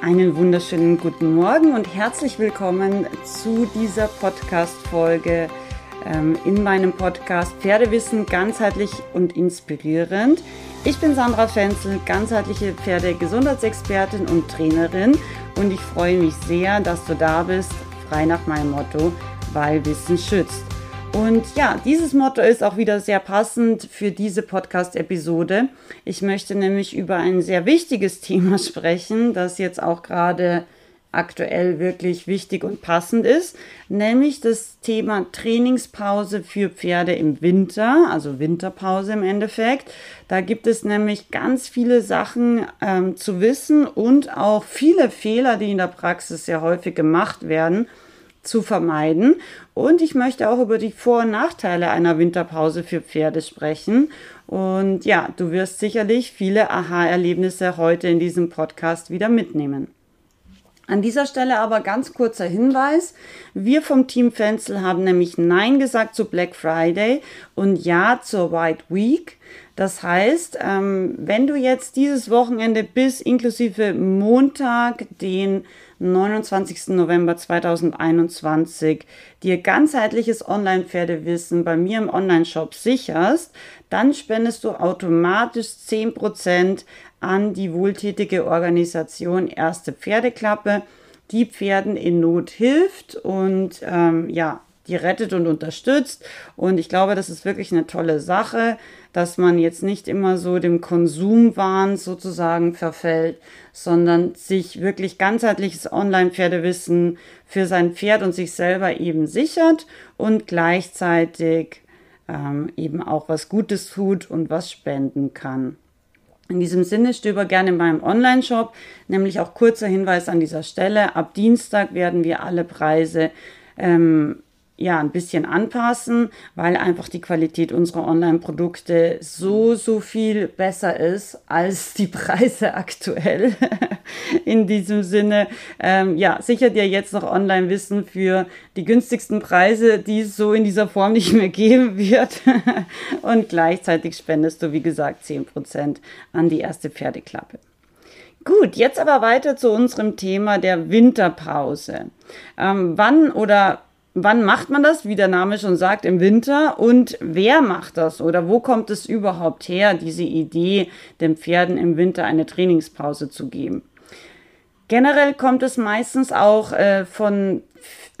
Einen wunderschönen guten Morgen und herzlich willkommen zu dieser Podcast-Folge ähm, in meinem Podcast Pferdewissen ganzheitlich und inspirierend. Ich bin Sandra Fenzel, ganzheitliche Pferdegesundheitsexpertin und Trainerin und ich freue mich sehr, dass du da bist, frei nach meinem Motto, weil Wissen schützt. Und ja, dieses Motto ist auch wieder sehr passend für diese Podcast-Episode. Ich möchte nämlich über ein sehr wichtiges Thema sprechen, das jetzt auch gerade aktuell wirklich wichtig und passend ist, nämlich das Thema Trainingspause für Pferde im Winter, also Winterpause im Endeffekt. Da gibt es nämlich ganz viele Sachen ähm, zu wissen und auch viele Fehler, die in der Praxis sehr häufig gemacht werden zu vermeiden. Und ich möchte auch über die Vor- und Nachteile einer Winterpause für Pferde sprechen. Und ja, du wirst sicherlich viele Aha-Erlebnisse heute in diesem Podcast wieder mitnehmen. An dieser Stelle aber ganz kurzer Hinweis. Wir vom Team Fenzel haben nämlich Nein gesagt zu Black Friday und Ja zur White Week. Das heißt, ähm, wenn du jetzt dieses Wochenende bis inklusive Montag, den 29. November 2021 dir ganzheitliches Online-Pferdewissen bei mir im Online-Shop sicherst, dann spendest du automatisch 10% an die wohltätige Organisation Erste Pferdeklappe, die Pferden in Not hilft und ähm, ja, die rettet und unterstützt. Und ich glaube, das ist wirklich eine tolle Sache, dass man jetzt nicht immer so dem Konsumwahn sozusagen verfällt, sondern sich wirklich ganzheitliches Online-Pferdewissen für sein Pferd und sich selber eben sichert und gleichzeitig ähm, eben auch was Gutes tut und was spenden kann. In diesem Sinne stöber gerne in meinem Online-Shop, nämlich auch kurzer Hinweis an dieser Stelle. Ab Dienstag werden wir alle Preise ähm, ja, ein bisschen anpassen, weil einfach die Qualität unserer Online-Produkte so, so viel besser ist als die Preise aktuell. In diesem Sinne, ähm, ja, sichert ihr jetzt noch Online-Wissen für die günstigsten Preise, die es so in dieser Form nicht mehr geben wird. Und gleichzeitig spendest du, wie gesagt, 10% an die erste Pferdeklappe. Gut, jetzt aber weiter zu unserem Thema der Winterpause. Ähm, wann oder wann macht man das, wie der Name schon sagt, im Winter und wer macht das oder wo kommt es überhaupt her, diese Idee, den Pferden im Winter eine Trainingspause zu geben? Generell kommt es meistens auch äh, von,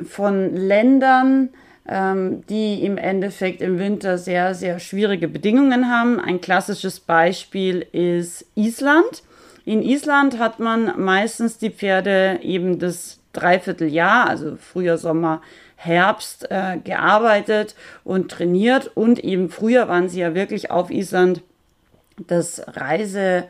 von Ländern, ähm, die im Endeffekt im Winter sehr, sehr schwierige Bedingungen haben. Ein klassisches Beispiel ist Island. In Island hat man meistens die Pferde eben das Dreivierteljahr, also Frühjahr, Sommer, Herbst äh, gearbeitet und trainiert und eben früher waren sie ja wirklich auf Island das Reise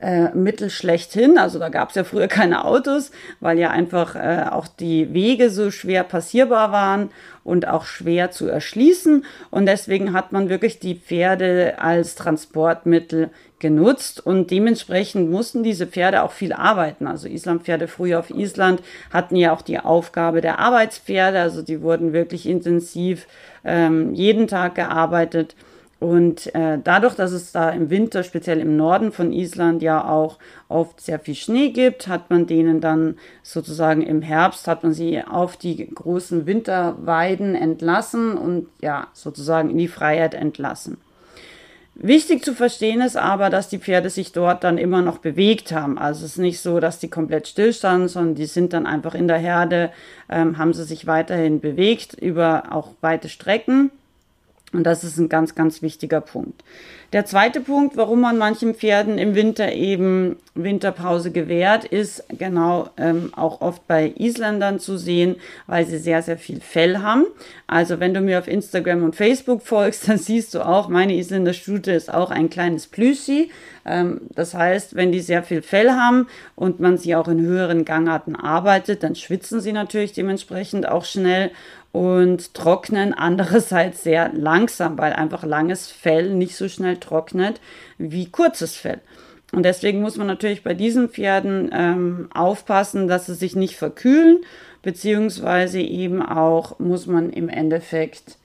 äh, Mittel schlechthin. Also da gab es ja früher keine Autos, weil ja einfach äh, auch die Wege so schwer passierbar waren und auch schwer zu erschließen. Und deswegen hat man wirklich die Pferde als Transportmittel genutzt und dementsprechend mussten diese Pferde auch viel arbeiten. Also Islampferde früher auf Island hatten ja auch die Aufgabe der Arbeitspferde, also die wurden wirklich intensiv ähm, jeden Tag gearbeitet. Und äh, dadurch, dass es da im Winter, speziell im Norden von Island, ja auch oft sehr viel Schnee gibt, hat man denen dann sozusagen im Herbst, hat man sie auf die großen Winterweiden entlassen und ja, sozusagen in die Freiheit entlassen. Wichtig zu verstehen ist aber, dass die Pferde sich dort dann immer noch bewegt haben. Also es ist nicht so, dass die komplett stillstanden, sondern die sind dann einfach in der Herde, ähm, haben sie sich weiterhin bewegt über auch weite Strecken. Und das ist ein ganz, ganz wichtiger Punkt. Der zweite Punkt, warum man manchen Pferden im Winter eben Winterpause gewährt, ist genau ähm, auch oft bei Isländern zu sehen, weil sie sehr, sehr viel Fell haben. Also wenn du mir auf Instagram und Facebook folgst, dann siehst du auch, meine Isländer Stute ist auch ein kleines Plüschi. Ähm, das heißt, wenn die sehr viel Fell haben und man sie auch in höheren Gangarten arbeitet, dann schwitzen sie natürlich dementsprechend auch schnell und trocknen andererseits sehr langsam, weil einfach langes Fell nicht so schnell trocknet wie kurzes Fell. Und deswegen muss man natürlich bei diesen Pferden ähm, aufpassen, dass sie sich nicht verkühlen, beziehungsweise eben auch muss man im Endeffekt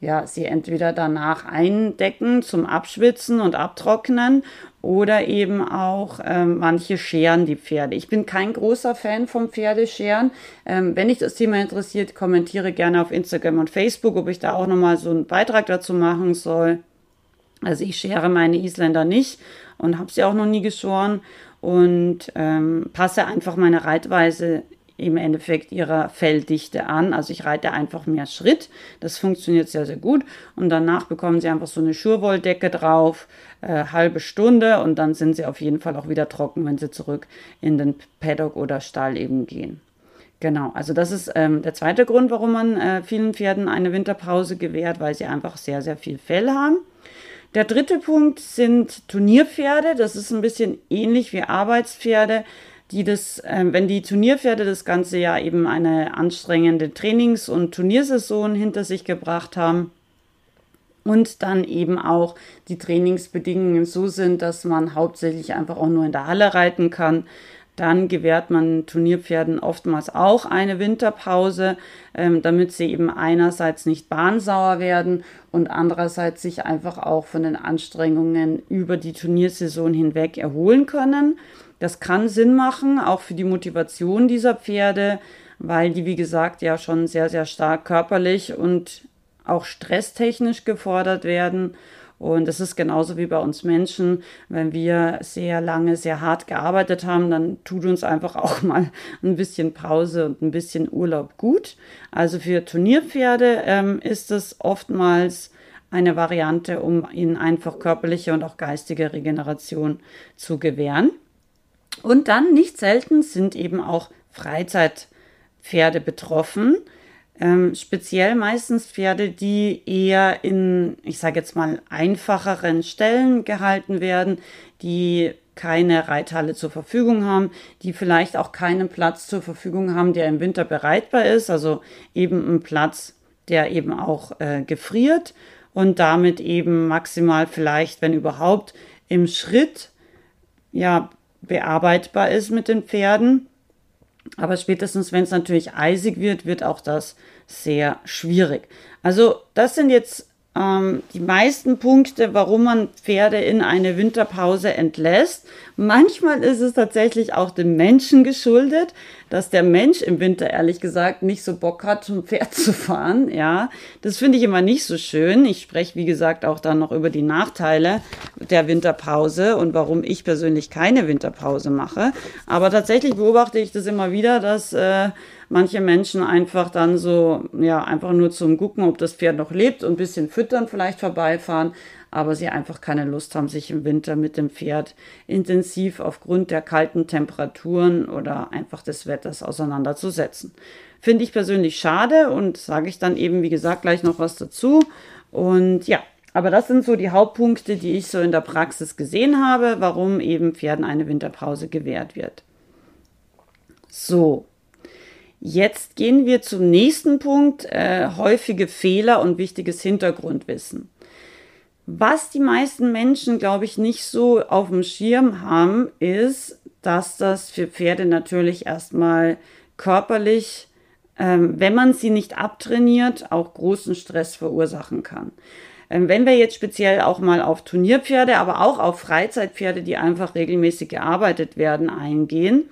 ja, sie entweder danach eindecken zum Abschwitzen und Abtrocknen oder eben auch ähm, manche scheren die Pferde. Ich bin kein großer Fan vom Pferdescheren. Ähm, wenn dich das Thema interessiert, kommentiere gerne auf Instagram und Facebook, ob ich da auch nochmal so einen Beitrag dazu machen soll. Also ich schere meine Isländer nicht und habe sie auch noch nie geschoren und ähm, passe einfach meine Reitweise im Endeffekt ihrer Felldichte an. Also ich reite einfach mehr Schritt. Das funktioniert sehr, sehr gut. Und danach bekommen sie einfach so eine Schurwolldecke drauf, äh, halbe Stunde und dann sind sie auf jeden Fall auch wieder trocken, wenn sie zurück in den Paddock oder Stall eben gehen. Genau, also das ist ähm, der zweite Grund, warum man äh, vielen Pferden eine Winterpause gewährt, weil sie einfach sehr, sehr viel Fell haben. Der dritte Punkt sind Turnierpferde. Das ist ein bisschen ähnlich wie Arbeitspferde die das, äh, wenn die Turnierpferde das ganze Jahr eben eine anstrengende Trainings- und Turniersaison hinter sich gebracht haben und dann eben auch die Trainingsbedingungen so sind, dass man hauptsächlich einfach auch nur in der Halle reiten kann, dann gewährt man Turnierpferden oftmals auch eine Winterpause, ähm, damit sie eben einerseits nicht bahnsauer werden und andererseits sich einfach auch von den Anstrengungen über die Turniersaison hinweg erholen können. Das kann Sinn machen, auch für die Motivation dieser Pferde, weil die, wie gesagt, ja schon sehr, sehr stark körperlich und auch stresstechnisch gefordert werden. Und das ist genauso wie bei uns Menschen. Wenn wir sehr lange, sehr hart gearbeitet haben, dann tut uns einfach auch mal ein bisschen Pause und ein bisschen Urlaub gut. Also für Turnierpferde ähm, ist es oftmals eine Variante, um ihnen einfach körperliche und auch geistige Regeneration zu gewähren. Und dann nicht selten sind eben auch Freizeitpferde betroffen. Ähm, speziell meistens Pferde, die eher in, ich sage jetzt mal, einfacheren Stellen gehalten werden, die keine Reithalle zur Verfügung haben, die vielleicht auch keinen Platz zur Verfügung haben, der im Winter bereitbar ist, also eben ein Platz, der eben auch äh, gefriert und damit eben maximal vielleicht, wenn überhaupt, im Schritt ja bearbeitbar ist mit den Pferden. Aber spätestens, wenn es natürlich eisig wird, wird auch das sehr schwierig. Also das sind jetzt ähm, die meisten Punkte, warum man Pferde in eine Winterpause entlässt. Manchmal ist es tatsächlich auch dem Menschen geschuldet, dass der Mensch im Winter ehrlich gesagt nicht so Bock hat, zum Pferd zu fahren. Ja, das finde ich immer nicht so schön. Ich spreche, wie gesagt, auch dann noch über die Nachteile der Winterpause und warum ich persönlich keine Winterpause mache. Aber tatsächlich beobachte ich das immer wieder, dass äh, manche Menschen einfach dann so, ja, einfach nur zum Gucken, ob das Pferd noch lebt und ein bisschen füttern vielleicht vorbeifahren, aber sie einfach keine Lust haben, sich im Winter mit dem Pferd intensiv aufgrund der kalten Temperaturen oder einfach des Wetters auseinanderzusetzen. Finde ich persönlich schade und sage ich dann eben, wie gesagt, gleich noch was dazu. Und ja, aber das sind so die Hauptpunkte, die ich so in der Praxis gesehen habe, warum eben Pferden eine Winterpause gewährt wird. So, Jetzt gehen wir zum nächsten Punkt, äh, häufige Fehler und wichtiges Hintergrundwissen. Was die meisten Menschen, glaube ich, nicht so auf dem Schirm haben, ist, dass das für Pferde natürlich erstmal körperlich, ähm, wenn man sie nicht abtrainiert, auch großen Stress verursachen kann. Ähm, wenn wir jetzt speziell auch mal auf Turnierpferde, aber auch auf Freizeitpferde, die einfach regelmäßig gearbeitet werden, eingehen,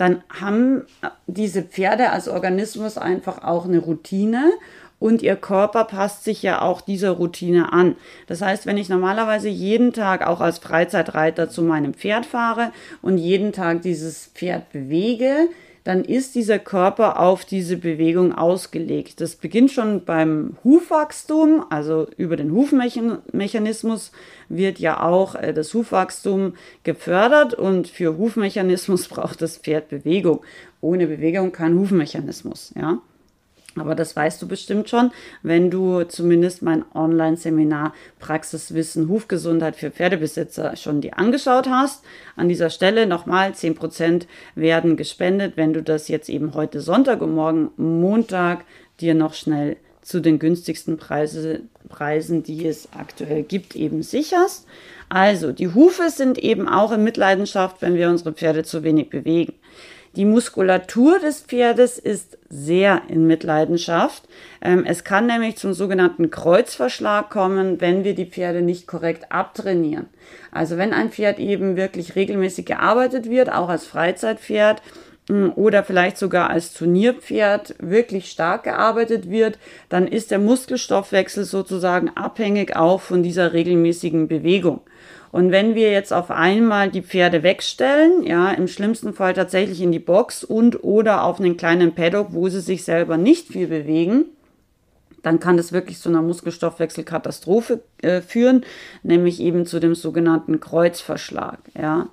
dann haben diese Pferde als Organismus einfach auch eine Routine und ihr Körper passt sich ja auch dieser Routine an. Das heißt, wenn ich normalerweise jeden Tag auch als Freizeitreiter zu meinem Pferd fahre und jeden Tag dieses Pferd bewege, dann ist dieser Körper auf diese Bewegung ausgelegt. Das beginnt schon beim Hufwachstum, also über den Hufmechanismus wird ja auch äh, das Hufwachstum gefördert und für Hufmechanismus braucht das Pferd Bewegung. Ohne Bewegung kein Hufmechanismus, ja. Aber das weißt du bestimmt schon, wenn du zumindest mein Online-Seminar Praxiswissen Hufgesundheit für Pferdebesitzer schon dir angeschaut hast. An dieser Stelle nochmal 10% werden gespendet, wenn du das jetzt eben heute Sonntag und morgen Montag dir noch schnell zu den günstigsten Preise, Preisen, die es aktuell gibt, eben sicherst. Also, die Hufe sind eben auch in Mitleidenschaft, wenn wir unsere Pferde zu wenig bewegen. Die Muskulatur des Pferdes ist sehr in Mitleidenschaft. Ähm, es kann nämlich zum sogenannten Kreuzverschlag kommen, wenn wir die Pferde nicht korrekt abtrainieren. Also wenn ein Pferd eben wirklich regelmäßig gearbeitet wird, auch als Freizeitpferd, mm, oder vielleicht sogar als Turnierpferd wirklich stark gearbeitet wird, dann ist der Muskelstoffwechsel sozusagen abhängig auch von dieser regelmäßigen Bewegung. Und wenn wir jetzt auf einmal die Pferde wegstellen, ja, im schlimmsten Fall tatsächlich in die Box und oder auf einen kleinen Paddock, wo sie sich selber nicht viel bewegen, dann kann das wirklich zu einer Muskelstoffwechselkatastrophe äh, führen, nämlich eben zu dem sogenannten Kreuzverschlag, ja.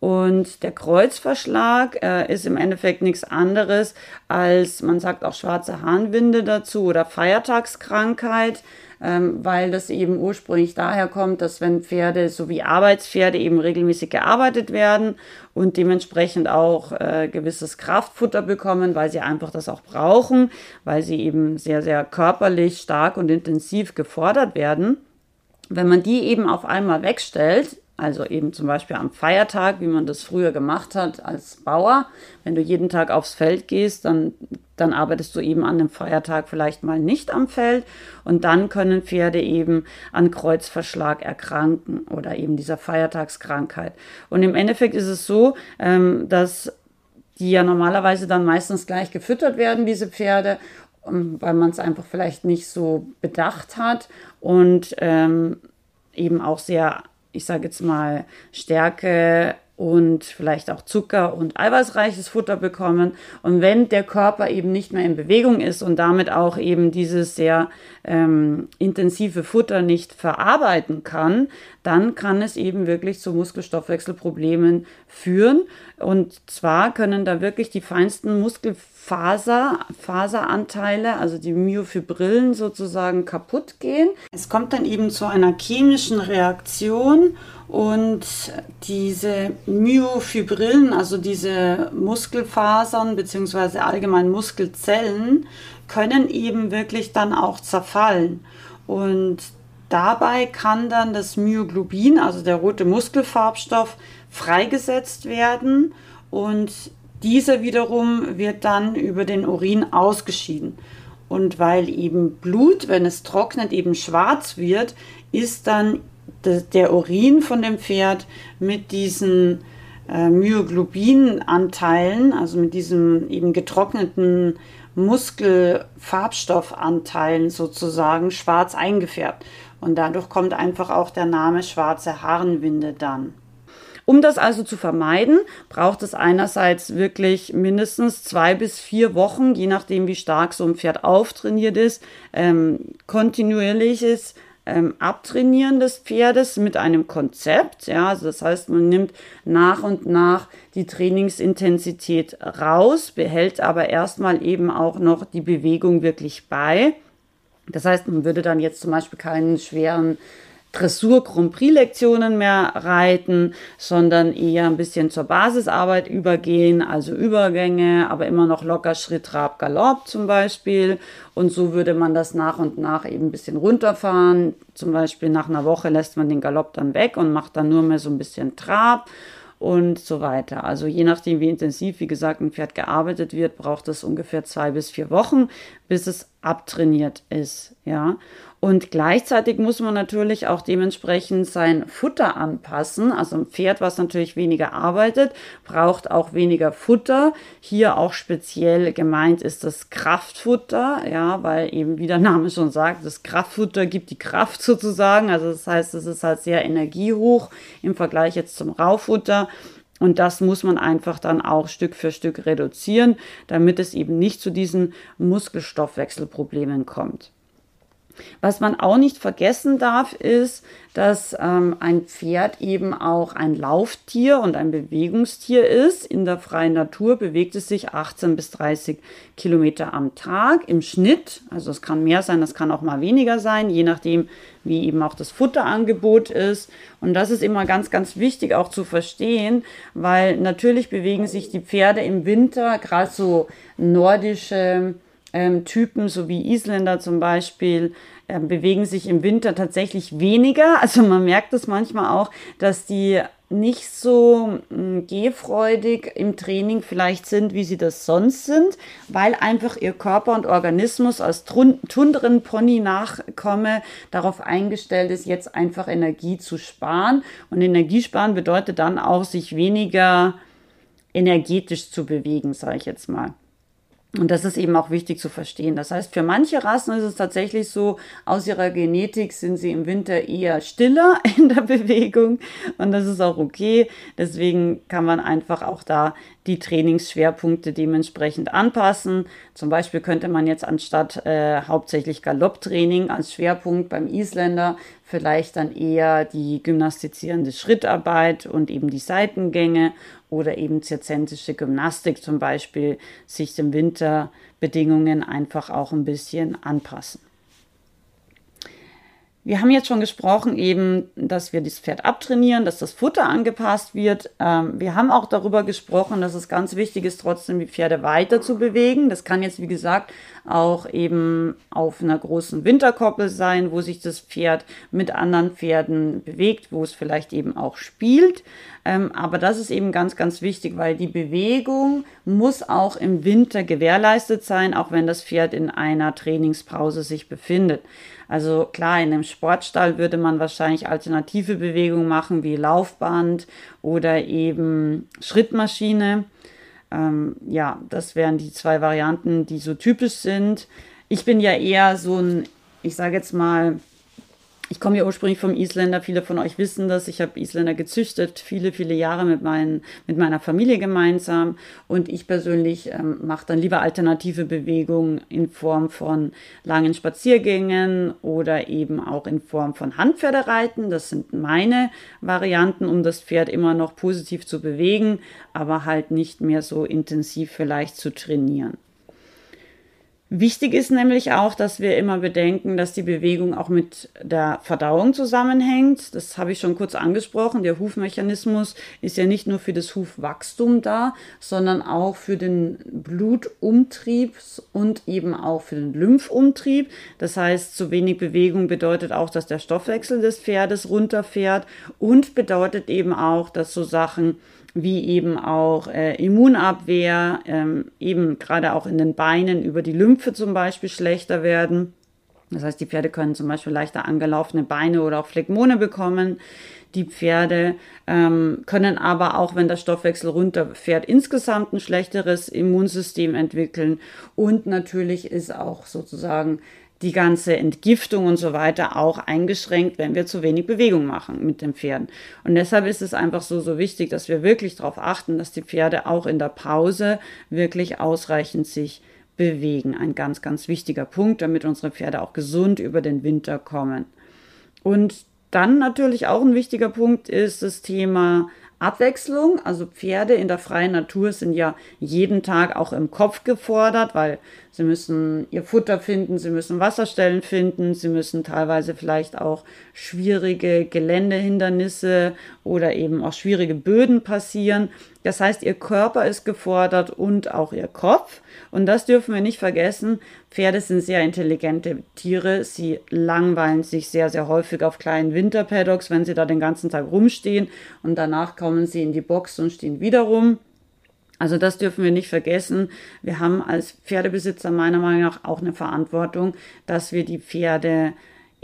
Und der Kreuzverschlag äh, ist im Endeffekt nichts anderes als, man sagt auch schwarze Harnwinde dazu oder Feiertagskrankheit ähm, weil das eben ursprünglich daher kommt, dass wenn Pferde so wie Arbeitspferde eben regelmäßig gearbeitet werden und dementsprechend auch äh, gewisses Kraftfutter bekommen, weil sie einfach das auch brauchen, weil sie eben sehr, sehr körperlich stark und intensiv gefordert werden. Wenn man die eben auf einmal wegstellt, also eben zum Beispiel am Feiertag, wie man das früher gemacht hat als Bauer. Wenn du jeden Tag aufs Feld gehst, dann, dann arbeitest du eben an dem Feiertag vielleicht mal nicht am Feld. Und dann können Pferde eben an Kreuzverschlag erkranken oder eben dieser Feiertagskrankheit. Und im Endeffekt ist es so, ähm, dass die ja normalerweise dann meistens gleich gefüttert werden, diese Pferde, ähm, weil man es einfach vielleicht nicht so bedacht hat und ähm, eben auch sehr ich sage jetzt mal, Stärke und vielleicht auch Zucker und eiweißreiches Futter bekommen. Und wenn der Körper eben nicht mehr in Bewegung ist und damit auch eben dieses sehr ähm, intensive Futter nicht verarbeiten kann, dann kann es eben wirklich zu Muskelstoffwechselproblemen führen. Und zwar können da wirklich die feinsten Muskelfaser, Faseranteile, also die Myofibrillen sozusagen kaputt gehen. Es kommt dann eben zu einer chemischen Reaktion und diese Myofibrillen, also diese Muskelfasern bzw. allgemein Muskelzellen, können eben wirklich dann auch zerfallen. Und dabei kann dann das Myoglobin, also der rote Muskelfarbstoff, freigesetzt werden und dieser wiederum wird dann über den Urin ausgeschieden. Und weil eben Blut, wenn es trocknet, eben schwarz wird, ist dann der Urin von dem Pferd mit diesen äh, Myoglobinanteilen, also mit diesem eben getrockneten Muskelfarbstoffanteilen sozusagen schwarz eingefärbt. Und dadurch kommt einfach auch der Name schwarze Harnwinde dann. Um das also zu vermeiden, braucht es einerseits wirklich mindestens zwei bis vier Wochen, je nachdem wie stark so ein Pferd auftrainiert ist, ähm, kontinuierliches ähm, Abtrainieren des Pferdes mit einem Konzept. Ja, also das heißt, man nimmt nach und nach die Trainingsintensität raus, behält aber erstmal eben auch noch die Bewegung wirklich bei. Das heißt, man würde dann jetzt zum Beispiel keinen schweren Dressur-Grand Prix-Lektionen mehr reiten, sondern eher ein bisschen zur Basisarbeit übergehen, also Übergänge, aber immer noch locker Schritt, Trab, Galopp zum Beispiel. Und so würde man das nach und nach eben ein bisschen runterfahren. Zum Beispiel nach einer Woche lässt man den Galopp dann weg und macht dann nur mehr so ein bisschen Trab und so weiter. Also je nachdem, wie intensiv, wie gesagt, ein Pferd gearbeitet wird, braucht es ungefähr zwei bis vier Wochen, bis es abtrainiert ist. Ja. Und gleichzeitig muss man natürlich auch dementsprechend sein Futter anpassen. Also ein Pferd, was natürlich weniger arbeitet, braucht auch weniger Futter. Hier auch speziell gemeint ist das Kraftfutter, ja, weil eben wie der Name schon sagt, das Kraftfutter gibt die Kraft sozusagen. Also das heißt, es ist halt sehr energiehoch im Vergleich jetzt zum Raufutter. Und das muss man einfach dann auch Stück für Stück reduzieren, damit es eben nicht zu diesen Muskelstoffwechselproblemen kommt. Was man auch nicht vergessen darf, ist, dass ähm, ein Pferd eben auch ein Lauftier und ein Bewegungstier ist. In der freien Natur bewegt es sich 18 bis 30 Kilometer am Tag im Schnitt. Also es kann mehr sein, das kann auch mal weniger sein, je nachdem, wie eben auch das Futterangebot ist. Und das ist immer ganz, ganz wichtig auch zu verstehen, weil natürlich bewegen sich die Pferde im Winter, gerade so nordische ähm, Typen, so wie Isländer zum Beispiel, ähm, bewegen sich im Winter tatsächlich weniger. Also man merkt es manchmal auch, dass die nicht so hm, gehfreudig im Training vielleicht sind, wie sie das sonst sind, weil einfach ihr Körper und Organismus als Tunderen Pony Nachkomme darauf eingestellt ist, jetzt einfach Energie zu sparen. Und Energiesparen bedeutet dann auch, sich weniger energetisch zu bewegen, sage ich jetzt mal. Und das ist eben auch wichtig zu verstehen. Das heißt, für manche Rassen ist es tatsächlich so, aus ihrer Genetik sind sie im Winter eher stiller in der Bewegung und das ist auch okay. Deswegen kann man einfach auch da die Trainingsschwerpunkte dementsprechend anpassen. Zum Beispiel könnte man jetzt anstatt äh, hauptsächlich Galopptraining als Schwerpunkt beim Isländer vielleicht dann eher die gymnastizierende Schrittarbeit und eben die Seitengänge oder eben zirzentische Gymnastik zum Beispiel sich den Winterbedingungen einfach auch ein bisschen anpassen. Wir haben jetzt schon gesprochen, eben, dass wir das Pferd abtrainieren, dass das Futter angepasst wird. Ähm, wir haben auch darüber gesprochen, dass es ganz wichtig ist, trotzdem die Pferde weiter zu bewegen. Das kann jetzt, wie gesagt, auch eben auf einer großen Winterkoppel sein, wo sich das Pferd mit anderen Pferden bewegt, wo es vielleicht eben auch spielt. Ähm, aber das ist eben ganz, ganz wichtig, weil die Bewegung muss auch im Winter gewährleistet sein, auch wenn das Pferd in einer Trainingspause sich befindet. Also klar, in einem Sportstall würde man wahrscheinlich alternative Bewegungen machen, wie Laufband oder eben Schrittmaschine. Ähm, ja, das wären die zwei Varianten, die so typisch sind. Ich bin ja eher so ein, ich sage jetzt mal, ich komme ja ursprünglich vom Isländer, viele von euch wissen das. Ich habe Isländer gezüchtet, viele, viele Jahre mit, meinen, mit meiner Familie gemeinsam. Und ich persönlich ähm, mache dann lieber alternative Bewegungen in Form von langen Spaziergängen oder eben auch in Form von Handpferdereiten. Das sind meine Varianten, um das Pferd immer noch positiv zu bewegen, aber halt nicht mehr so intensiv vielleicht zu trainieren. Wichtig ist nämlich auch, dass wir immer bedenken, dass die Bewegung auch mit der Verdauung zusammenhängt. Das habe ich schon kurz angesprochen. Der Hufmechanismus ist ja nicht nur für das Hufwachstum da, sondern auch für den Blutumtrieb und eben auch für den Lymphumtrieb. Das heißt, zu wenig Bewegung bedeutet auch, dass der Stoffwechsel des Pferdes runterfährt und bedeutet eben auch, dass so Sachen wie eben auch äh, Immunabwehr, ähm, eben gerade auch in den Beinen über die Lymphe zum Beispiel schlechter werden. Das heißt, die Pferde können zum Beispiel leichter angelaufene Beine oder auch Phlegmone bekommen. Die Pferde ähm, können aber auch, wenn der Stoffwechsel runterfährt, insgesamt ein schlechteres Immunsystem entwickeln. Und natürlich ist auch sozusagen die ganze Entgiftung und so weiter auch eingeschränkt, wenn wir zu wenig Bewegung machen mit den Pferden. Und deshalb ist es einfach so, so wichtig, dass wir wirklich darauf achten, dass die Pferde auch in der Pause wirklich ausreichend sich bewegen. Ein ganz, ganz wichtiger Punkt, damit unsere Pferde auch gesund über den Winter kommen. Und dann natürlich auch ein wichtiger Punkt ist das Thema Abwechslung. Also Pferde in der freien Natur sind ja jeden Tag auch im Kopf gefordert, weil sie müssen ihr Futter finden, sie müssen Wasserstellen finden, sie müssen teilweise vielleicht auch schwierige Geländehindernisse oder eben auch schwierige Böden passieren. Das heißt, ihr Körper ist gefordert und auch ihr Kopf. Und das dürfen wir nicht vergessen. Pferde sind sehr intelligente Tiere. Sie langweilen sich sehr, sehr häufig auf kleinen Winterpaddocks, wenn sie da den ganzen Tag rumstehen. Und danach kommen sie in die Box und stehen wieder rum. Also das dürfen wir nicht vergessen. Wir haben als Pferdebesitzer meiner Meinung nach auch eine Verantwortung, dass wir die Pferde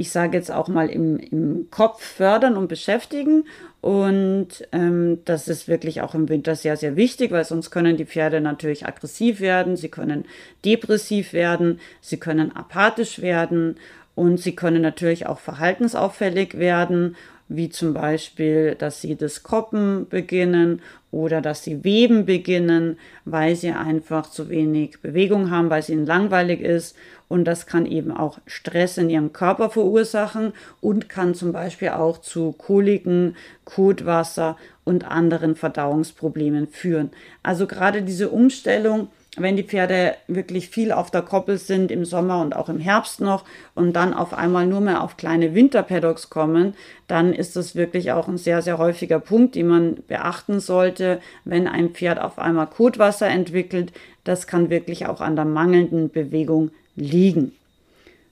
ich sage jetzt auch mal im, im Kopf fördern und beschäftigen. Und ähm, das ist wirklich auch im Winter sehr, sehr wichtig, weil sonst können die Pferde natürlich aggressiv werden, sie können depressiv werden, sie können apathisch werden und sie können natürlich auch verhaltensauffällig werden wie zum Beispiel, dass sie das Koppen beginnen oder dass sie weben beginnen, weil sie einfach zu wenig Bewegung haben, weil es ihnen langweilig ist. Und das kann eben auch Stress in ihrem Körper verursachen und kann zum Beispiel auch zu Koliken, Kotwasser und anderen Verdauungsproblemen führen. Also gerade diese Umstellung wenn die Pferde wirklich viel auf der Koppel sind im Sommer und auch im Herbst noch und dann auf einmal nur mehr auf kleine Winterpaddocks kommen, dann ist das wirklich auch ein sehr, sehr häufiger Punkt, den man beachten sollte, wenn ein Pferd auf einmal Kotwasser entwickelt. Das kann wirklich auch an der mangelnden Bewegung liegen.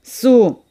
So,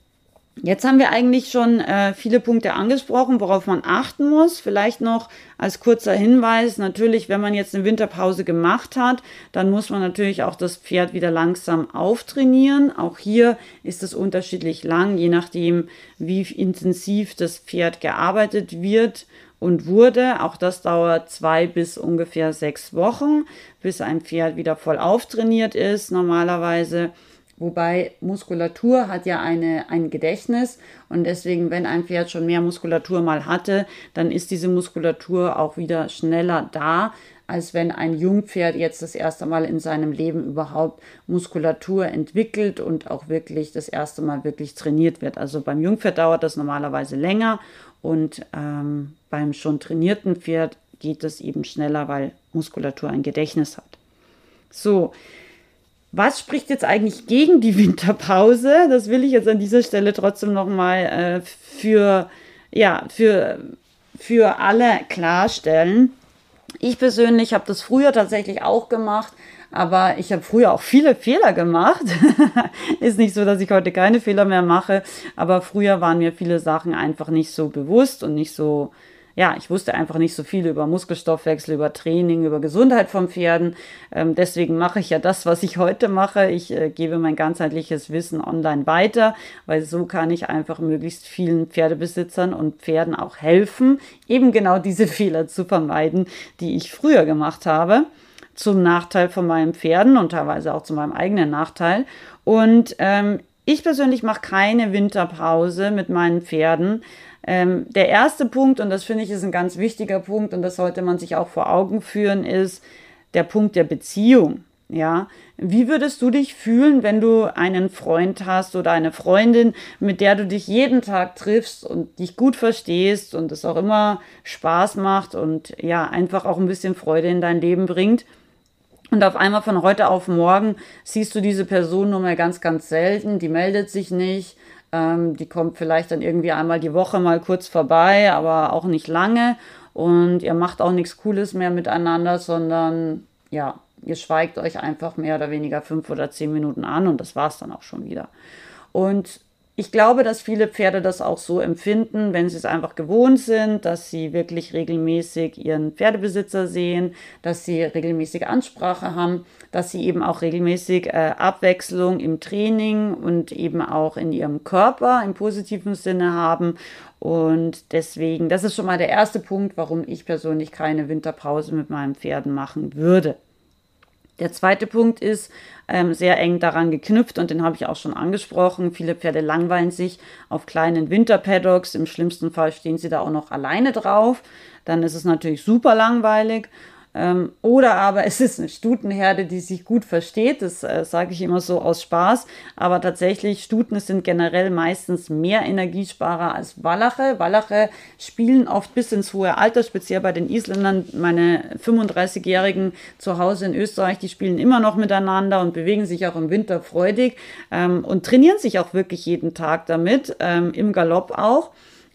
Jetzt haben wir eigentlich schon äh, viele Punkte angesprochen, worauf man achten muss. Vielleicht noch als kurzer Hinweis, natürlich, wenn man jetzt eine Winterpause gemacht hat, dann muss man natürlich auch das Pferd wieder langsam auftrainieren. Auch hier ist es unterschiedlich lang, je nachdem, wie intensiv das Pferd gearbeitet wird und wurde. Auch das dauert zwei bis ungefähr sechs Wochen, bis ein Pferd wieder voll auftrainiert ist normalerweise. Wobei Muskulatur hat ja eine, ein Gedächtnis und deswegen, wenn ein Pferd schon mehr Muskulatur mal hatte, dann ist diese Muskulatur auch wieder schneller da, als wenn ein Jungpferd jetzt das erste Mal in seinem Leben überhaupt Muskulatur entwickelt und auch wirklich das erste Mal wirklich trainiert wird. Also beim Jungpferd dauert das normalerweise länger und ähm, beim schon trainierten Pferd geht es eben schneller, weil Muskulatur ein Gedächtnis hat. So, was spricht jetzt eigentlich gegen die Winterpause? Das will ich jetzt an dieser Stelle trotzdem nochmal äh, für, ja, für, für alle klarstellen. Ich persönlich habe das früher tatsächlich auch gemacht, aber ich habe früher auch viele Fehler gemacht. Ist nicht so, dass ich heute keine Fehler mehr mache, aber früher waren mir viele Sachen einfach nicht so bewusst und nicht so ja, ich wusste einfach nicht so viel über Muskelstoffwechsel, über Training, über Gesundheit von Pferden. Ähm, deswegen mache ich ja das, was ich heute mache. Ich äh, gebe mein ganzheitliches Wissen online weiter, weil so kann ich einfach möglichst vielen Pferdebesitzern und Pferden auch helfen, eben genau diese Fehler zu vermeiden, die ich früher gemacht habe zum Nachteil von meinen Pferden und teilweise auch zu meinem eigenen Nachteil. Und ähm, ich persönlich mache keine Winterpause mit meinen Pferden, ähm, der erste Punkt, und das finde ich ist ein ganz wichtiger Punkt, und das sollte man sich auch vor Augen führen, ist der Punkt der Beziehung. Ja, wie würdest du dich fühlen, wenn du einen Freund hast oder eine Freundin, mit der du dich jeden Tag triffst und dich gut verstehst und es auch immer Spaß macht und ja, einfach auch ein bisschen Freude in dein Leben bringt? Und auf einmal von heute auf morgen siehst du diese Person nur mehr ganz, ganz selten, die meldet sich nicht, ähm, die kommt vielleicht dann irgendwie einmal die Woche mal kurz vorbei, aber auch nicht lange. Und ihr macht auch nichts Cooles mehr miteinander, sondern ja, ihr schweigt euch einfach mehr oder weniger fünf oder zehn Minuten an und das war's dann auch schon wieder. Und ich glaube, dass viele Pferde das auch so empfinden, wenn sie es einfach gewohnt sind, dass sie wirklich regelmäßig ihren Pferdebesitzer sehen, dass sie regelmäßig Ansprache haben, dass sie eben auch regelmäßig äh, Abwechslung im Training und eben auch in ihrem Körper im positiven Sinne haben. Und deswegen, das ist schon mal der erste Punkt, warum ich persönlich keine Winterpause mit meinen Pferden machen würde. Der zweite Punkt ist ähm, sehr eng daran geknüpft und den habe ich auch schon angesprochen. Viele Pferde langweilen sich auf kleinen Winterpaddocks. Im schlimmsten Fall stehen sie da auch noch alleine drauf. Dann ist es natürlich super langweilig. Ähm, oder aber es ist eine Stutenherde, die sich gut versteht. Das äh, sage ich immer so aus Spaß. Aber tatsächlich, Stuten sind generell meistens mehr Energiesparer als Wallache. Wallache spielen oft bis ins hohe Alter, speziell bei den Isländern. Meine 35-Jährigen zu Hause in Österreich, die spielen immer noch miteinander und bewegen sich auch im Winter freudig ähm, und trainieren sich auch wirklich jeden Tag damit, ähm, im Galopp auch.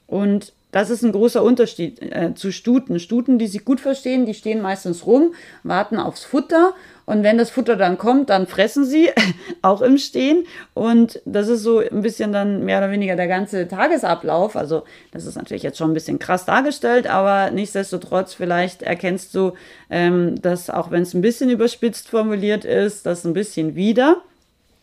Und das ist ein großer Unterschied äh, zu Stuten. Stuten, die sich gut verstehen, die stehen meistens rum, warten aufs Futter und wenn das Futter dann kommt, dann fressen sie, auch im Stehen. Und das ist so ein bisschen dann mehr oder weniger der ganze Tagesablauf. Also das ist natürlich jetzt schon ein bisschen krass dargestellt, aber nichtsdestotrotz vielleicht erkennst du, ähm, dass auch wenn es ein bisschen überspitzt formuliert ist, das ein bisschen wieder.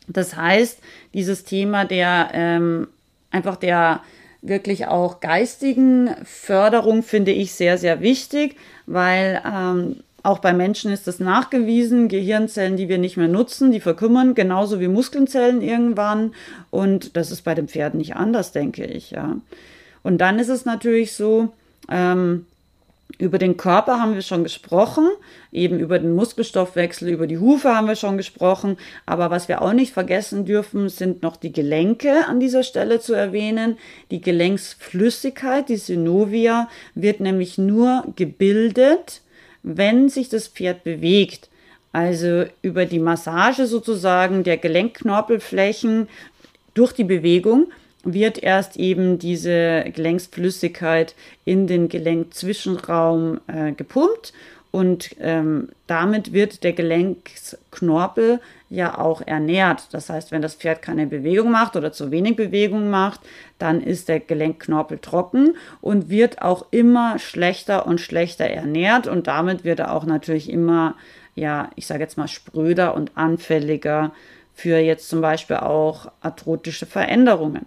Das heißt, dieses Thema der ähm, einfach der wirklich auch geistigen Förderung finde ich sehr, sehr wichtig, weil ähm, auch bei Menschen ist das nachgewiesen, Gehirnzellen, die wir nicht mehr nutzen, die verkümmern, genauso wie Muskelzellen irgendwann. Und das ist bei den Pferden nicht anders, denke ich, ja. Und dann ist es natürlich so, ähm, über den Körper haben wir schon gesprochen, eben über den Muskelstoffwechsel, über die Hufe haben wir schon gesprochen. Aber was wir auch nicht vergessen dürfen, sind noch die Gelenke an dieser Stelle zu erwähnen. Die Gelenksflüssigkeit, die Synovia, wird nämlich nur gebildet, wenn sich das Pferd bewegt. Also über die Massage sozusagen der Gelenkknorpelflächen durch die Bewegung wird erst eben diese Gelenksflüssigkeit in den Gelenkzwischenraum äh, gepumpt und ähm, damit wird der Gelenksknorpel ja auch ernährt. Das heißt, wenn das Pferd keine Bewegung macht oder zu wenig Bewegung macht, dann ist der Gelenkknorpel trocken und wird auch immer schlechter und schlechter ernährt und damit wird er auch natürlich immer, ja, ich sage jetzt mal spröder und anfälliger für jetzt zum Beispiel auch arthrotische Veränderungen.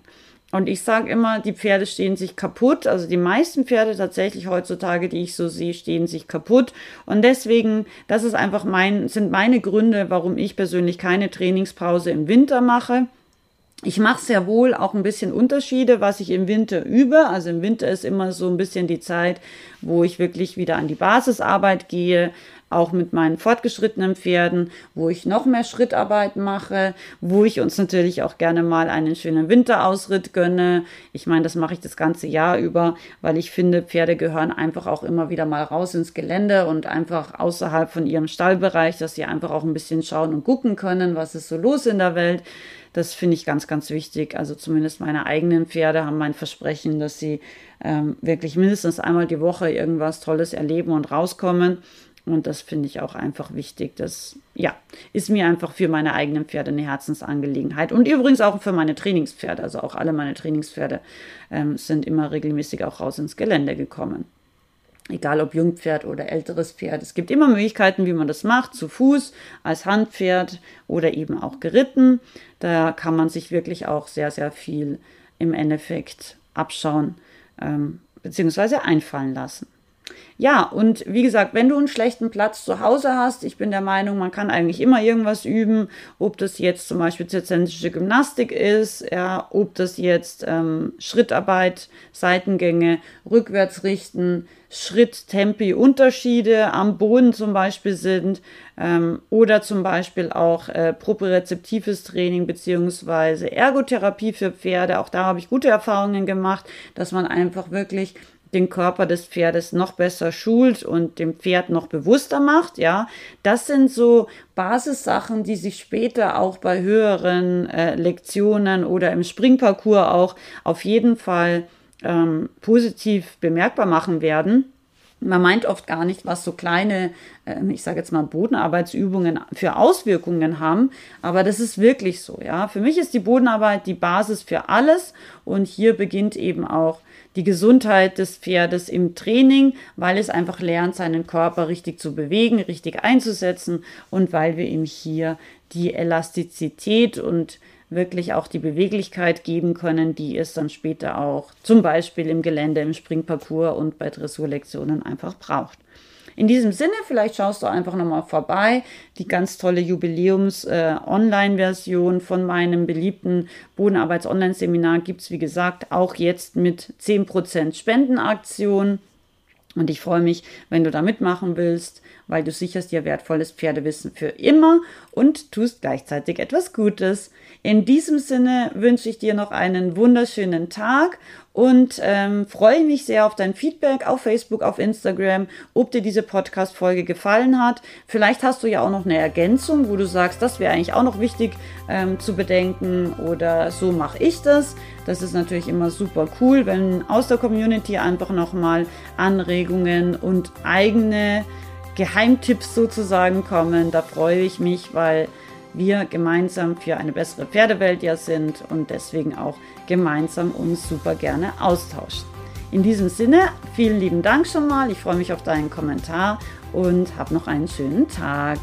Und ich sage immer, die Pferde stehen sich kaputt. Also die meisten Pferde tatsächlich heutzutage, die ich so sehe, stehen sich kaputt. Und deswegen, das ist einfach mein, sind meine Gründe, warum ich persönlich keine Trainingspause im Winter mache. Ich mache sehr wohl auch ein bisschen Unterschiede, was ich im Winter übe. Also im Winter ist immer so ein bisschen die Zeit, wo ich wirklich wieder an die Basisarbeit gehe, auch mit meinen fortgeschrittenen Pferden, wo ich noch mehr Schrittarbeit mache, wo ich uns natürlich auch gerne mal einen schönen Winterausritt gönne. Ich meine, das mache ich das ganze Jahr über, weil ich finde, Pferde gehören einfach auch immer wieder mal raus ins Gelände und einfach außerhalb von ihrem Stallbereich, dass sie einfach auch ein bisschen schauen und gucken können, was ist so los in der Welt. Das finde ich ganz, ganz wichtig. Also zumindest meine eigenen Pferde haben mein Versprechen, dass sie ähm, wirklich mindestens einmal die Woche irgendwas Tolles erleben und rauskommen. Und das finde ich auch einfach wichtig. Das, ja, ist mir einfach für meine eigenen Pferde eine Herzensangelegenheit. Und übrigens auch für meine Trainingspferde. Also auch alle meine Trainingspferde ähm, sind immer regelmäßig auch raus ins Gelände gekommen. Egal ob Jungpferd oder älteres Pferd. Es gibt immer Möglichkeiten, wie man das macht. Zu Fuß, als Handpferd oder eben auch geritten. Da kann man sich wirklich auch sehr, sehr viel im Endeffekt abschauen ähm, bzw. einfallen lassen. Ja, und wie gesagt, wenn du einen schlechten Platz zu Hause hast, ich bin der Meinung, man kann eigentlich immer irgendwas üben, ob das jetzt zum Beispiel zirzensische Gymnastik ist, ja, ob das jetzt ähm, Schrittarbeit, Seitengänge, rückwärts richten, Schritt, Tempi, Unterschiede am Boden zum Beispiel sind ähm, oder zum Beispiel auch äh, propriozeptives Training beziehungsweise Ergotherapie für Pferde. Auch da habe ich gute Erfahrungen gemacht, dass man einfach wirklich den Körper des Pferdes noch besser schult und dem Pferd noch bewusster macht, ja. Das sind so Basissachen, die sich später auch bei höheren äh, Lektionen oder im Springparcours auch auf jeden Fall ähm, positiv bemerkbar machen werden. Man meint oft gar nicht, was so kleine, ähm, ich sage jetzt mal Bodenarbeitsübungen für Auswirkungen haben, aber das ist wirklich so, ja. Für mich ist die Bodenarbeit die Basis für alles und hier beginnt eben auch die Gesundheit des Pferdes im Training, weil es einfach lernt, seinen Körper richtig zu bewegen, richtig einzusetzen und weil wir ihm hier die Elastizität und wirklich auch die Beweglichkeit geben können, die es dann später auch zum Beispiel im Gelände, im Springparcours und bei Dressurlektionen einfach braucht. In diesem Sinne, vielleicht schaust du einfach nochmal vorbei. Die ganz tolle Jubiläums-Online-Version äh, von meinem beliebten Bodenarbeits-Online-Seminar gibt es, wie gesagt, auch jetzt mit 10% Spendenaktion. Und ich freue mich, wenn du da mitmachen willst, weil du sicherst dir wertvolles Pferdewissen für immer und tust gleichzeitig etwas Gutes. In diesem Sinne wünsche ich dir noch einen wunderschönen Tag und ähm, freue mich sehr auf dein Feedback auf Facebook, auf Instagram, ob dir diese Podcast-Folge gefallen hat. Vielleicht hast du ja auch noch eine Ergänzung, wo du sagst, das wäre eigentlich auch noch wichtig ähm, zu bedenken oder so mache ich das. Das ist natürlich immer super cool, wenn aus der Community einfach nochmal Anregungen und eigene Geheimtipps sozusagen kommen. Da freue ich mich, weil wir gemeinsam für eine bessere Pferdewelt ja sind und deswegen auch gemeinsam uns super gerne austauschen. In diesem Sinne, vielen lieben Dank schon mal. Ich freue mich auf deinen Kommentar und hab noch einen schönen Tag.